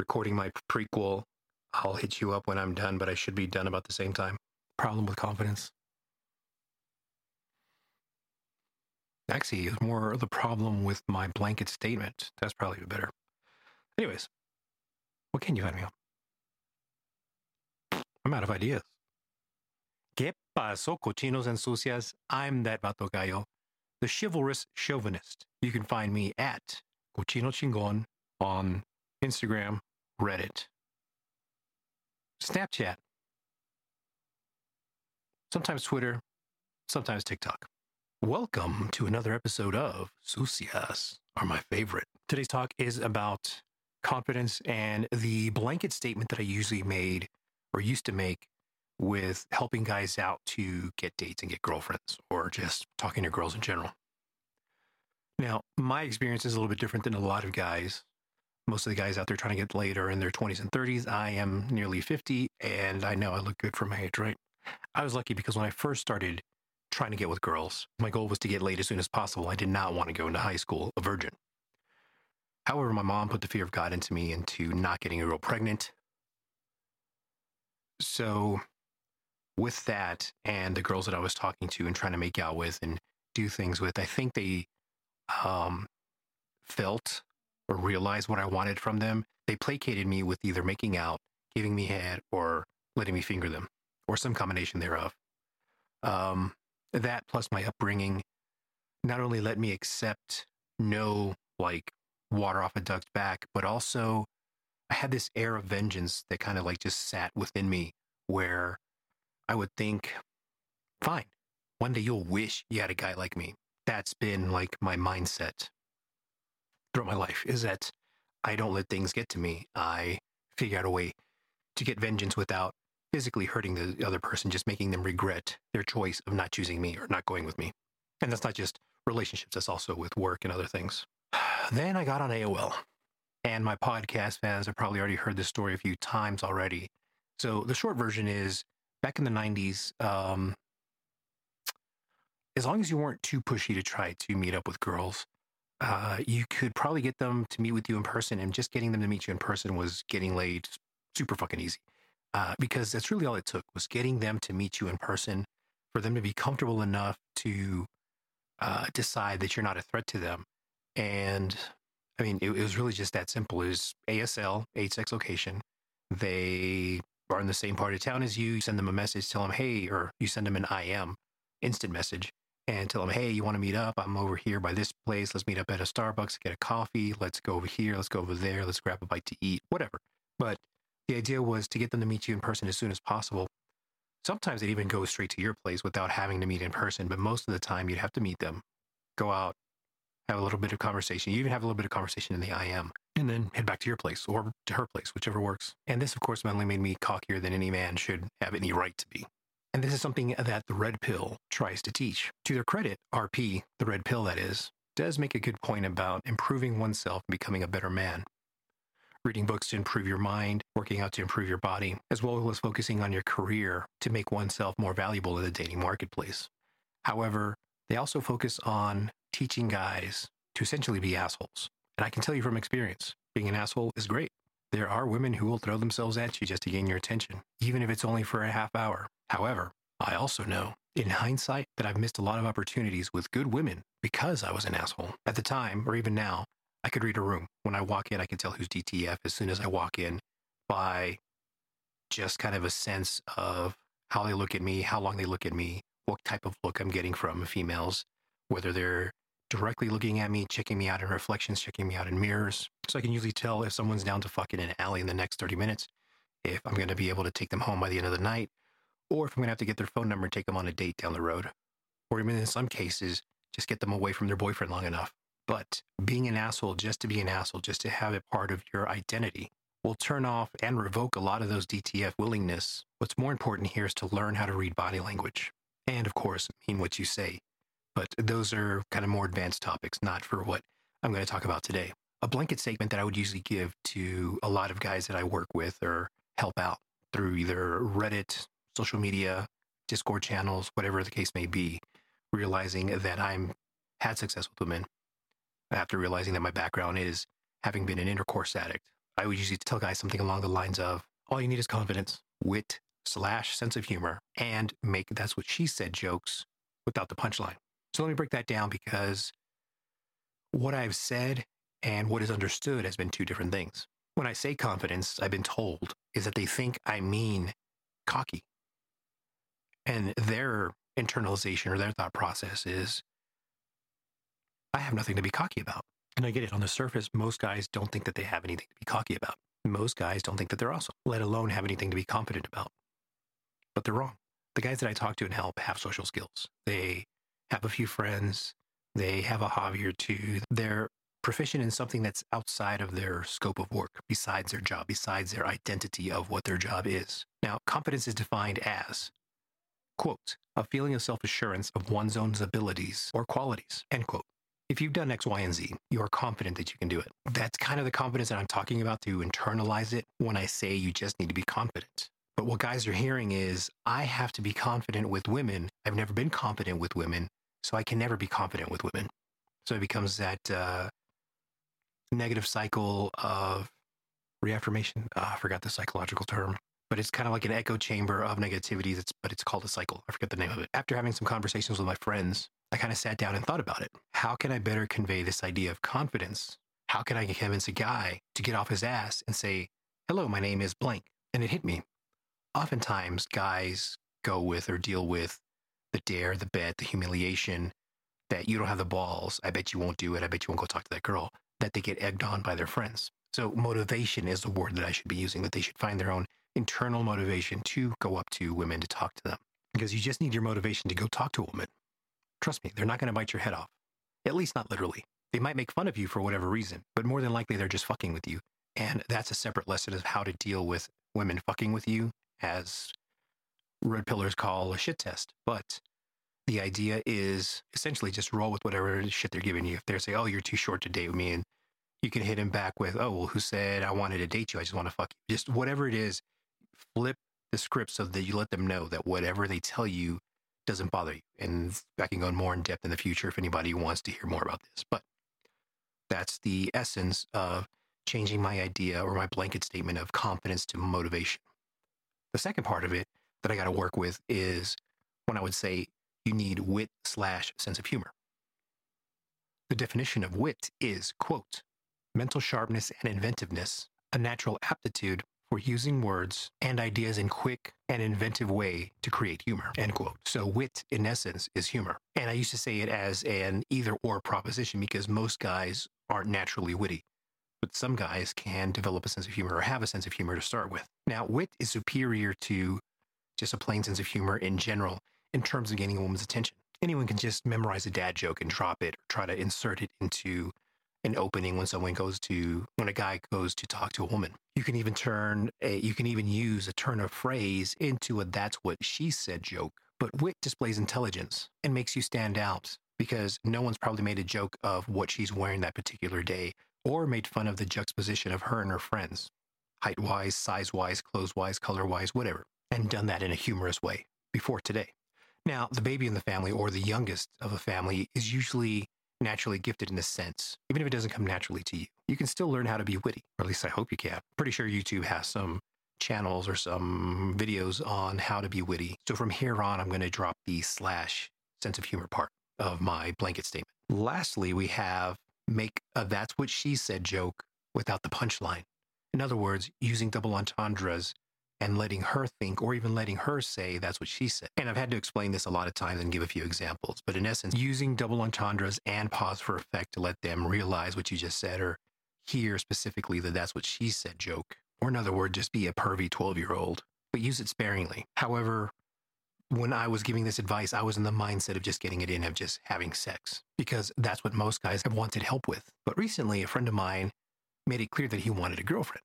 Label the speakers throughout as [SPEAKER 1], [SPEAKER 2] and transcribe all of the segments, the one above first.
[SPEAKER 1] recording my prequel. I'll hit you up when I'm done, but I should be done about the same time. Problem with confidence. Actually, it's more the problem with my blanket statement. That's probably better. Anyways, what can you find me on? I'm out of ideas. ¿Qué pasó, cochinos and sucias? I'm that vato gallo, the chivalrous chauvinist. You can find me at Cochino Chingon on Instagram, Reddit, Snapchat, sometimes Twitter, sometimes TikTok. Welcome to another episode of Sucias are my favorite. Today's talk is about confidence and the blanket statement that I usually made or used to make with helping guys out to get dates and get girlfriends or just talking to girls in general. Now, my experience is a little bit different than a lot of guys most of the guys out there trying to get laid are in their 20s and 30s. I am nearly 50, and I know I look good for my age, right? I was lucky because when I first started trying to get with girls, my goal was to get laid as soon as possible. I did not want to go into high school a virgin. However, my mom put the fear of God into me into not getting a girl pregnant. So, with that, and the girls that I was talking to and trying to make out with and do things with, I think they um, felt or realize what I wanted from them, they placated me with either making out, giving me head, or letting me finger them, or some combination thereof. Um, that plus my upbringing not only let me accept no like water off a duck's back, but also I had this air of vengeance that kind of like just sat within me where I would think, fine, one day you'll wish you had a guy like me. That's been like my mindset throughout my life is that I don't let things get to me. I figure out a way to get vengeance without physically hurting the other person, just making them regret their choice of not choosing me or not going with me. And that's not just relationships, that's also with work and other things. Then I got on AOL. And my podcast fans have probably already heard this story a few times already. So the short version is back in the 90s, um, as long as you weren't too pushy to try to meet up with girls, uh, you could probably get them to meet with you in person, and just getting them to meet you in person was getting laid super fucking easy. Uh, because that's really all it took was getting them to meet you in person, for them to be comfortable enough to uh, decide that you're not a threat to them. And I mean, it, it was really just that simple. Is ASL, age, sex, location. They are in the same part of town as you. You send them a message, tell them, hey, or you send them an IM, instant message and tell them, hey, you want to meet up? I'm over here by this place. Let's meet up at a Starbucks, get a coffee. Let's go over here. Let's go over there. Let's grab a bite to eat, whatever. But the idea was to get them to meet you in person as soon as possible. Sometimes it even goes straight to your place without having to meet in person, but most of the time you'd have to meet them, go out, have a little bit of conversation. You even have a little bit of conversation in the IM, and then head back to your place or to her place, whichever works. And this, of course, only made me cockier than any man should have any right to be. And this is something that the red pill tries to teach. To their credit, RP, the red pill that is, does make a good point about improving oneself and becoming a better man. Reading books to improve your mind, working out to improve your body, as well as focusing on your career to make oneself more valuable in the dating marketplace. However, they also focus on teaching guys to essentially be assholes. And I can tell you from experience, being an asshole is great. There are women who will throw themselves at you just to gain your attention, even if it's only for a half hour. However, I also know, in hindsight, that I've missed a lot of opportunities with good women because I was an asshole. At the time, or even now, I could read a room. When I walk in, I can tell who's DTF as soon as I walk in by just kind of a sense of how they look at me, how long they look at me, what type of look I'm getting from females, whether they're directly looking at me, checking me out in reflections, checking me out in mirrors. So I can usually tell if someone's down to fuck in an alley in the next 30 minutes, if I'm going to be able to take them home by the end of the night, or if I'm going to have to get their phone number and take them on a date down the road, or even in some cases, just get them away from their boyfriend long enough. But being an asshole just to be an asshole, just to have it part of your identity, will turn off and revoke a lot of those DTF willingness. What's more important here is to learn how to read body language. And of course, mean what you say. But those are kind of more advanced topics, not for what I'm going to talk about today. A blanket statement that I would usually give to a lot of guys that I work with or help out through either Reddit, social media, Discord channels, whatever the case may be, realizing that I'm had success with women after realizing that my background is having been an intercourse addict. I would usually tell guys something along the lines of, all you need is confidence, wit, slash sense of humor, and make that's what she said jokes without the punchline. So let me break that down because what I've said and what is understood has been two different things. When I say confidence, I've been told is that they think I mean cocky. And their internalization or their thought process is I have nothing to be cocky about. And I get it. On the surface, most guys don't think that they have anything to be cocky about. Most guys don't think that they're awesome, let alone have anything to be confident about. But they're wrong. The guys that I talk to and help have social skills. They have a few friends. They have a hobby or two. They're proficient in something that's outside of their scope of work, besides their job, besides their identity of what their job is. Now, confidence is defined as, quote, a feeling of self assurance of one's own abilities or qualities, end quote. If you've done X, Y, and Z, you are confident that you can do it. That's kind of the confidence that I'm talking about to internalize it when I say you just need to be confident. But what guys are hearing is, I have to be confident with women. I've never been confident with women, so I can never be confident with women. So it becomes that uh, negative cycle of reaffirmation. Uh, I forgot the psychological term, but it's kind of like an echo chamber of negativity. That's, but it's called a cycle. I forget the name of it. After having some conversations with my friends, I kind of sat down and thought about it. How can I better convey this idea of confidence? How can I convince a guy to get off his ass and say, hello, my name is blank? And it hit me. Oftentimes, guys go with or deal with the dare, the bet, the humiliation that you don't have the balls. I bet you won't do it. I bet you won't go talk to that girl that they get egged on by their friends. So, motivation is the word that I should be using, that they should find their own internal motivation to go up to women to talk to them. Because you just need your motivation to go talk to a woman. Trust me, they're not going to bite your head off. At least not literally. They might make fun of you for whatever reason, but more than likely they're just fucking with you. And that's a separate lesson of how to deal with women fucking with you, as red pillars call a shit test. But the idea is essentially just roll with whatever shit they're giving you. If they say, "Oh, you're too short to date me," and you can hit him back with, "Oh, well, who said I wanted to date you? I just want to fuck you." Just whatever it is, flip the script so that you let them know that whatever they tell you doesn't bother you. And I can go more in depth in the future if anybody wants to hear more about this. But that's the essence of changing my idea or my blanket statement of confidence to motivation. The second part of it that I got to work with is when I would say you need wit slash sense of humor. The definition of wit is, quote, mental sharpness and inventiveness, a natural aptitude for using words and ideas in quick and inventive way to create humor, end quote. So wit, in essence, is humor. And I used to say it as an either or proposition because most guys aren't naturally witty. But some guys can develop a sense of humor or have a sense of humor to start with. Now, wit is superior to just a plain sense of humor in general in terms of gaining a woman's attention. Anyone can just memorize a dad joke and drop it or try to insert it into an opening when someone goes to when a guy goes to talk to a woman. You can even turn a you can even use a turn of phrase into a that's what she said joke. But wit displays intelligence and makes you stand out because no one's probably made a joke of what she's wearing that particular day or made fun of the juxtaposition of her and her friends, height wise, size wise, clothes wise, color wise, whatever, and done that in a humorous way before today. Now, the baby in the family or the youngest of a family is usually naturally gifted in a sense, even if it doesn't come naturally to you. You can still learn how to be witty, or at least I hope you can. Pretty sure YouTube has some channels or some videos on how to be witty. So from here on, I'm going to drop the slash sense of humor part of my blanket statement. Lastly, we have make a that's what she said joke without the punchline. In other words, using double entendres and letting her think or even letting her say that's what she said. And I've had to explain this a lot of times and give a few examples, but in essence, using double entendres and pause for effect to let them realize what you just said or hear specifically that that's what she said joke. Or in other words, just be a pervy 12 year old, but use it sparingly. However, when I was giving this advice, I was in the mindset of just getting it in, of just having sex, because that's what most guys have wanted help with. But recently, a friend of mine made it clear that he wanted a girlfriend.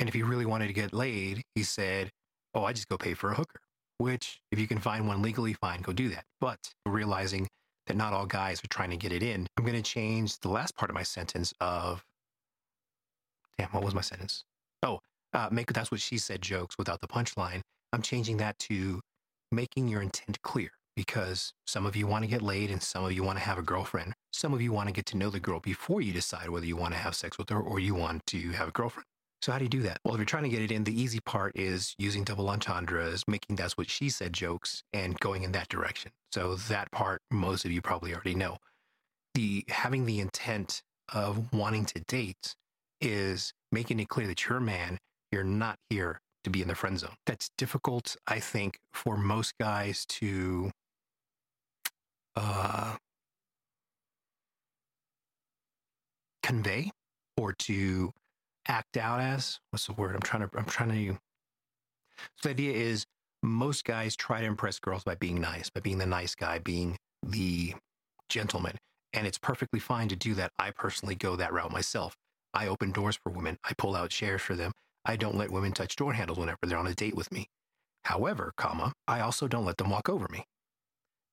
[SPEAKER 1] And if he really wanted to get laid, he said, Oh, I just go pay for a hooker, which if you can find one legally, fine, go do that. But realizing that not all guys are trying to get it in, I'm going to change the last part of my sentence of, damn, what was my sentence? Oh, uh, make that's what she said jokes without the punchline. I'm changing that to making your intent clear because some of you want to get laid and some of you want to have a girlfriend. Some of you want to get to know the girl before you decide whether you want to have sex with her or you want to have a girlfriend. So how do you do that? Well, if you're trying to get it in, the easy part is using double entendres, making that's what she said jokes and going in that direction. So that part most of you probably already know. The having the intent of wanting to date is making it clear that you're a man, you're not here to be in the friend zone. That's difficult, I think, for most guys to uh, convey or to act out as. What's the word? I'm trying to. I'm trying to. So the idea is most guys try to impress girls by being nice, by being the nice guy, being the gentleman, and it's perfectly fine to do that. I personally go that route myself. I open doors for women. I pull out chairs for them. I don't let women touch door handles whenever they're on a date with me. However, comma, I also don't let them walk over me.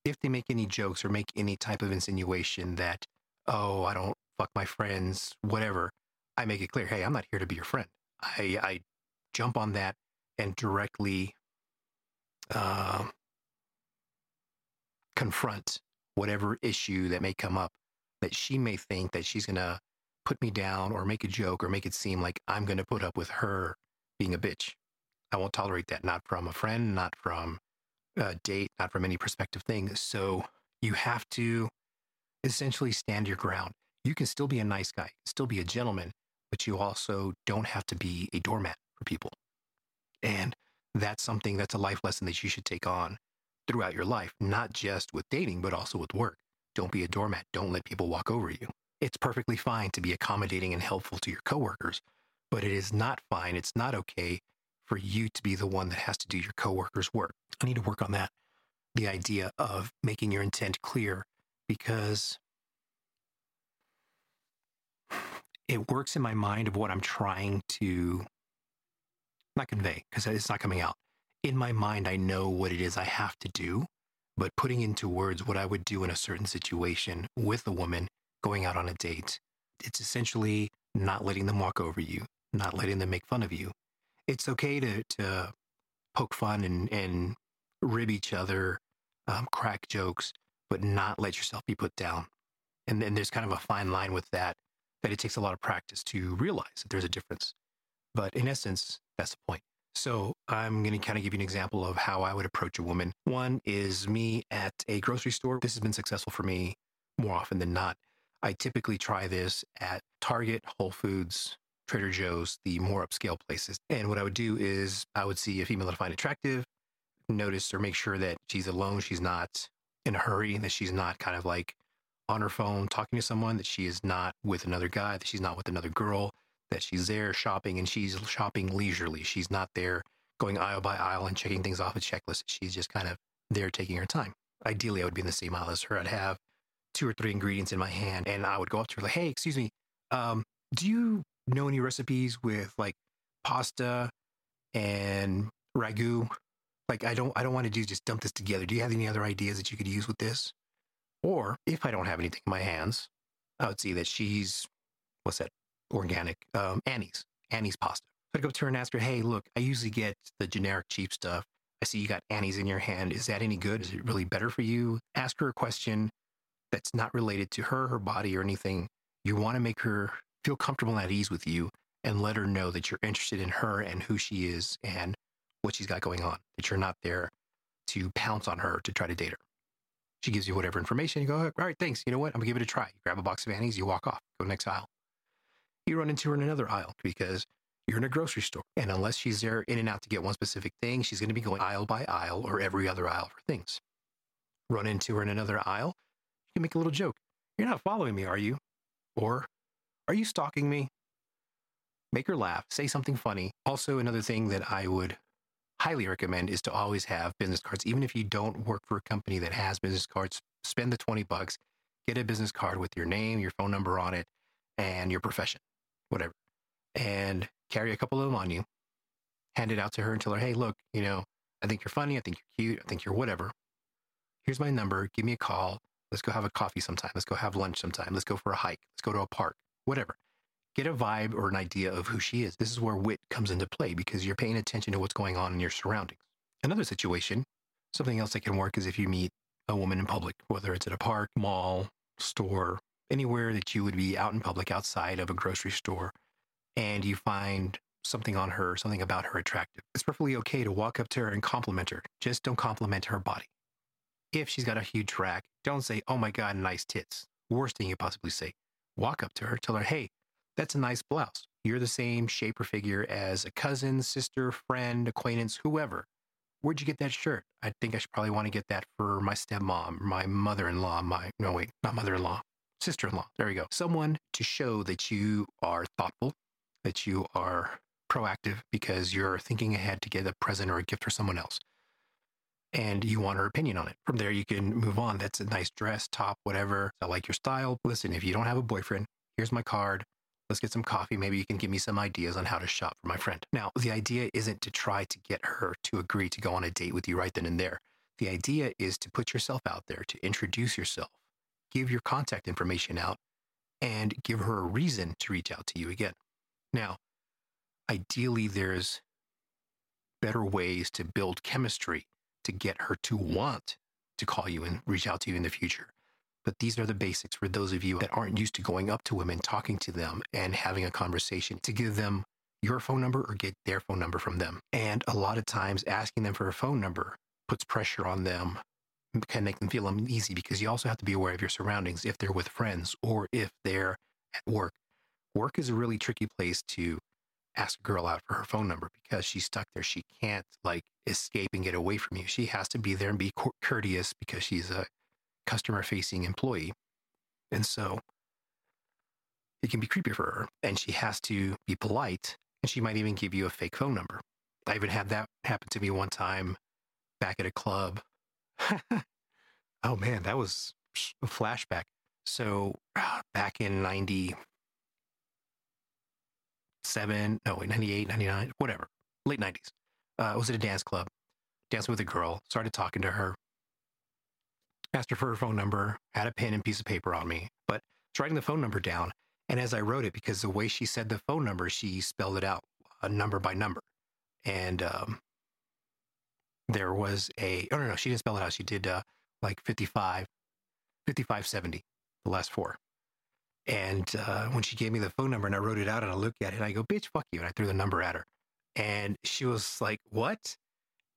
[SPEAKER 1] If they make any jokes or make any type of insinuation that, oh, I don't fuck my friends, whatever, I make it clear, hey, I'm not here to be your friend. I, I jump on that and directly uh, confront whatever issue that may come up that she may think that she's going to put me down or make a joke or make it seem like I'm going to put up with her being a bitch. I won't tolerate that, not from a friend, not from a date, not from any prospective thing. So you have to essentially stand your ground. You can still be a nice guy, still be a gentleman, but you also don't have to be a doormat for people. And that's something that's a life lesson that you should take on throughout your life, not just with dating, but also with work. Don't be a doormat. Don't let people walk over you. It's perfectly fine to be accommodating and helpful to your coworkers, but it is not fine. It's not okay for you to be the one that has to do your coworkers' work. I need to work on that. The idea of making your intent clear because it works in my mind of what I'm trying to not convey because it's not coming out. In my mind, I know what it is I have to do, but putting into words what I would do in a certain situation with a woman going out on a date, it's essentially not letting them walk over you, not letting them make fun of you. It's okay to, to poke fun and, and rib each other, um, crack jokes, but not let yourself be put down. And then there's kind of a fine line with that that it takes a lot of practice to realize that there's a difference. But in essence, that's the point. So I'm going to kind of give you an example of how I would approach a woman. One is me at a grocery store. This has been successful for me more often than not. I typically try this at Target, Whole Foods, Trader Joe's, the more upscale places. And what I would do is I would see a female that I find attractive, notice or make sure that she's alone, she's not in a hurry, that she's not kind of like on her phone talking to someone, that she is not with another guy, that she's not with another girl, that she's there shopping and she's shopping leisurely. She's not there going aisle by aisle and checking things off a checklist. She's just kind of there taking her time. Ideally, I would be in the same aisle as her. I'd have two or three ingredients in my hand and I would go up to her like, hey, excuse me, um, do you know any recipes with like pasta and ragu? Like I don't I don't want to do just dump this together. Do you have any other ideas that you could use with this? Or if I don't have anything in my hands, I would see that she's what's that? Organic. Um, Annie's. Annie's pasta. So I'd go to her and ask her, hey, look, I usually get the generic cheap stuff. I see you got Annie's in your hand. Is that any good? Is it really better for you? Ask her a question that's not related to her, her body, or anything. You want to make her feel comfortable and at ease with you and let her know that you're interested in her and who she is and what she's got going on, that you're not there to pounce on her to try to date her. She gives you whatever information. You go, all right, thanks. You know what? I'm going to give it a try. You grab a box of Annie's, you walk off, go next aisle. You run into her in another aisle because you're in a grocery store. And unless she's there in and out to get one specific thing, she's going to be going aisle by aisle or every other aisle for things. Run into her in another aisle, you can make a little joke. You're not following me, are you? Or are you stalking me? Make her laugh, say something funny. Also, another thing that I would highly recommend is to always have business cards. Even if you don't work for a company that has business cards, spend the 20 bucks, get a business card with your name, your phone number on it, and your profession, whatever. And carry a couple of them on you. Hand it out to her and tell her, hey, look, you know, I think you're funny. I think you're cute. I think you're whatever. Here's my number. Give me a call. Let's go have a coffee sometime. Let's go have lunch sometime. Let's go for a hike. Let's go to a park, whatever. Get a vibe or an idea of who she is. This is where wit comes into play because you're paying attention to what's going on in your surroundings. Another situation, something else that can work is if you meet a woman in public, whether it's at a park, mall, store, anywhere that you would be out in public outside of a grocery store, and you find something on her, something about her attractive. It's perfectly okay to walk up to her and compliment her. Just don't compliment her body. If she's got a huge rack, don't say, oh my God, nice tits. Worst thing you possibly say. Walk up to her, tell her, hey, that's a nice blouse. You're the same shape or figure as a cousin, sister, friend, acquaintance, whoever. Where'd you get that shirt? I think I should probably want to get that for my stepmom, my mother in law, my, no, wait, not mother in law, sister in law. There you go. Someone to show that you are thoughtful, that you are proactive because you're thinking ahead to get a present or a gift for someone else. And you want her opinion on it. From there, you can move on. That's a nice dress, top, whatever. I like your style. Listen, if you don't have a boyfriend, here's my card. Let's get some coffee. Maybe you can give me some ideas on how to shop for my friend. Now, the idea isn't to try to get her to agree to go on a date with you right then and there. The idea is to put yourself out there, to introduce yourself, give your contact information out, and give her a reason to reach out to you again. Now, ideally, there's better ways to build chemistry to get her to want to call you and reach out to you in the future. But these are the basics for those of you that aren't used to going up to women, talking to them, and having a conversation to give them your phone number or get their phone number from them. And a lot of times, asking them for a phone number puts pressure on them, can make them feel uneasy because you also have to be aware of your surroundings if they're with friends or if they're at work. Work is a really tricky place to ask a girl out for her phone number because she's stuck there. She can't like escape and get away from you. She has to be there and be courteous because she's a customer facing employee. And so it can be creepy for her. And she has to be polite. And she might even give you a fake phone number. I even had that happen to me one time back at a club. oh man, that was a flashback. So back in 97, no, 98, 99, whatever, late 90s. Uh, I was at a dance club, dancing with a girl, started talking to her asked her for her phone number, had a pen and piece of paper on me, but I was writing the phone number down. And as I wrote it, because the way she said the phone number, she spelled it out uh, number by number. And um, there was a, oh no, no, she didn't spell it out. She did uh, like 55, 5570, the last four. And uh, when she gave me the phone number and I wrote it out and I looked at it, and I go, bitch, fuck you. And I threw the number at her. And she was like, what?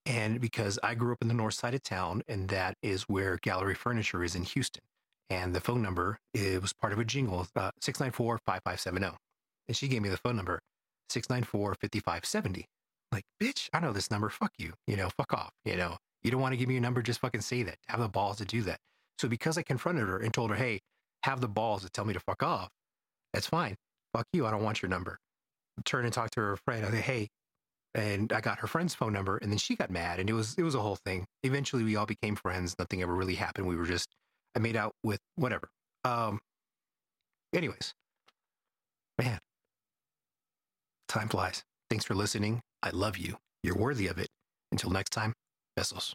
[SPEAKER 1] And because I grew up in the north side of town, and that is where Gallery Furniture is in Houston. And the phone number, it was part of a jingle, uh, 694 5570. And she gave me the phone number, 694 5570. Like, bitch, I know this number. Fuck you. You know, fuck off. You know, you don't want to give me a number, just fucking say that. Have the balls to do that. So because I confronted her and told her, hey, have the balls to tell me to fuck off, that's fine. Fuck you. I don't want your number. Turn and talk to her friend. I say, hey, and I got her friend's phone number, and then she got mad, and it was it was a whole thing. Eventually, we all became friends. Nothing ever really happened. We were just I made out with whatever. Um. Anyways, man, time flies. Thanks for listening. I love you. You're worthy of it. Until next time, besos.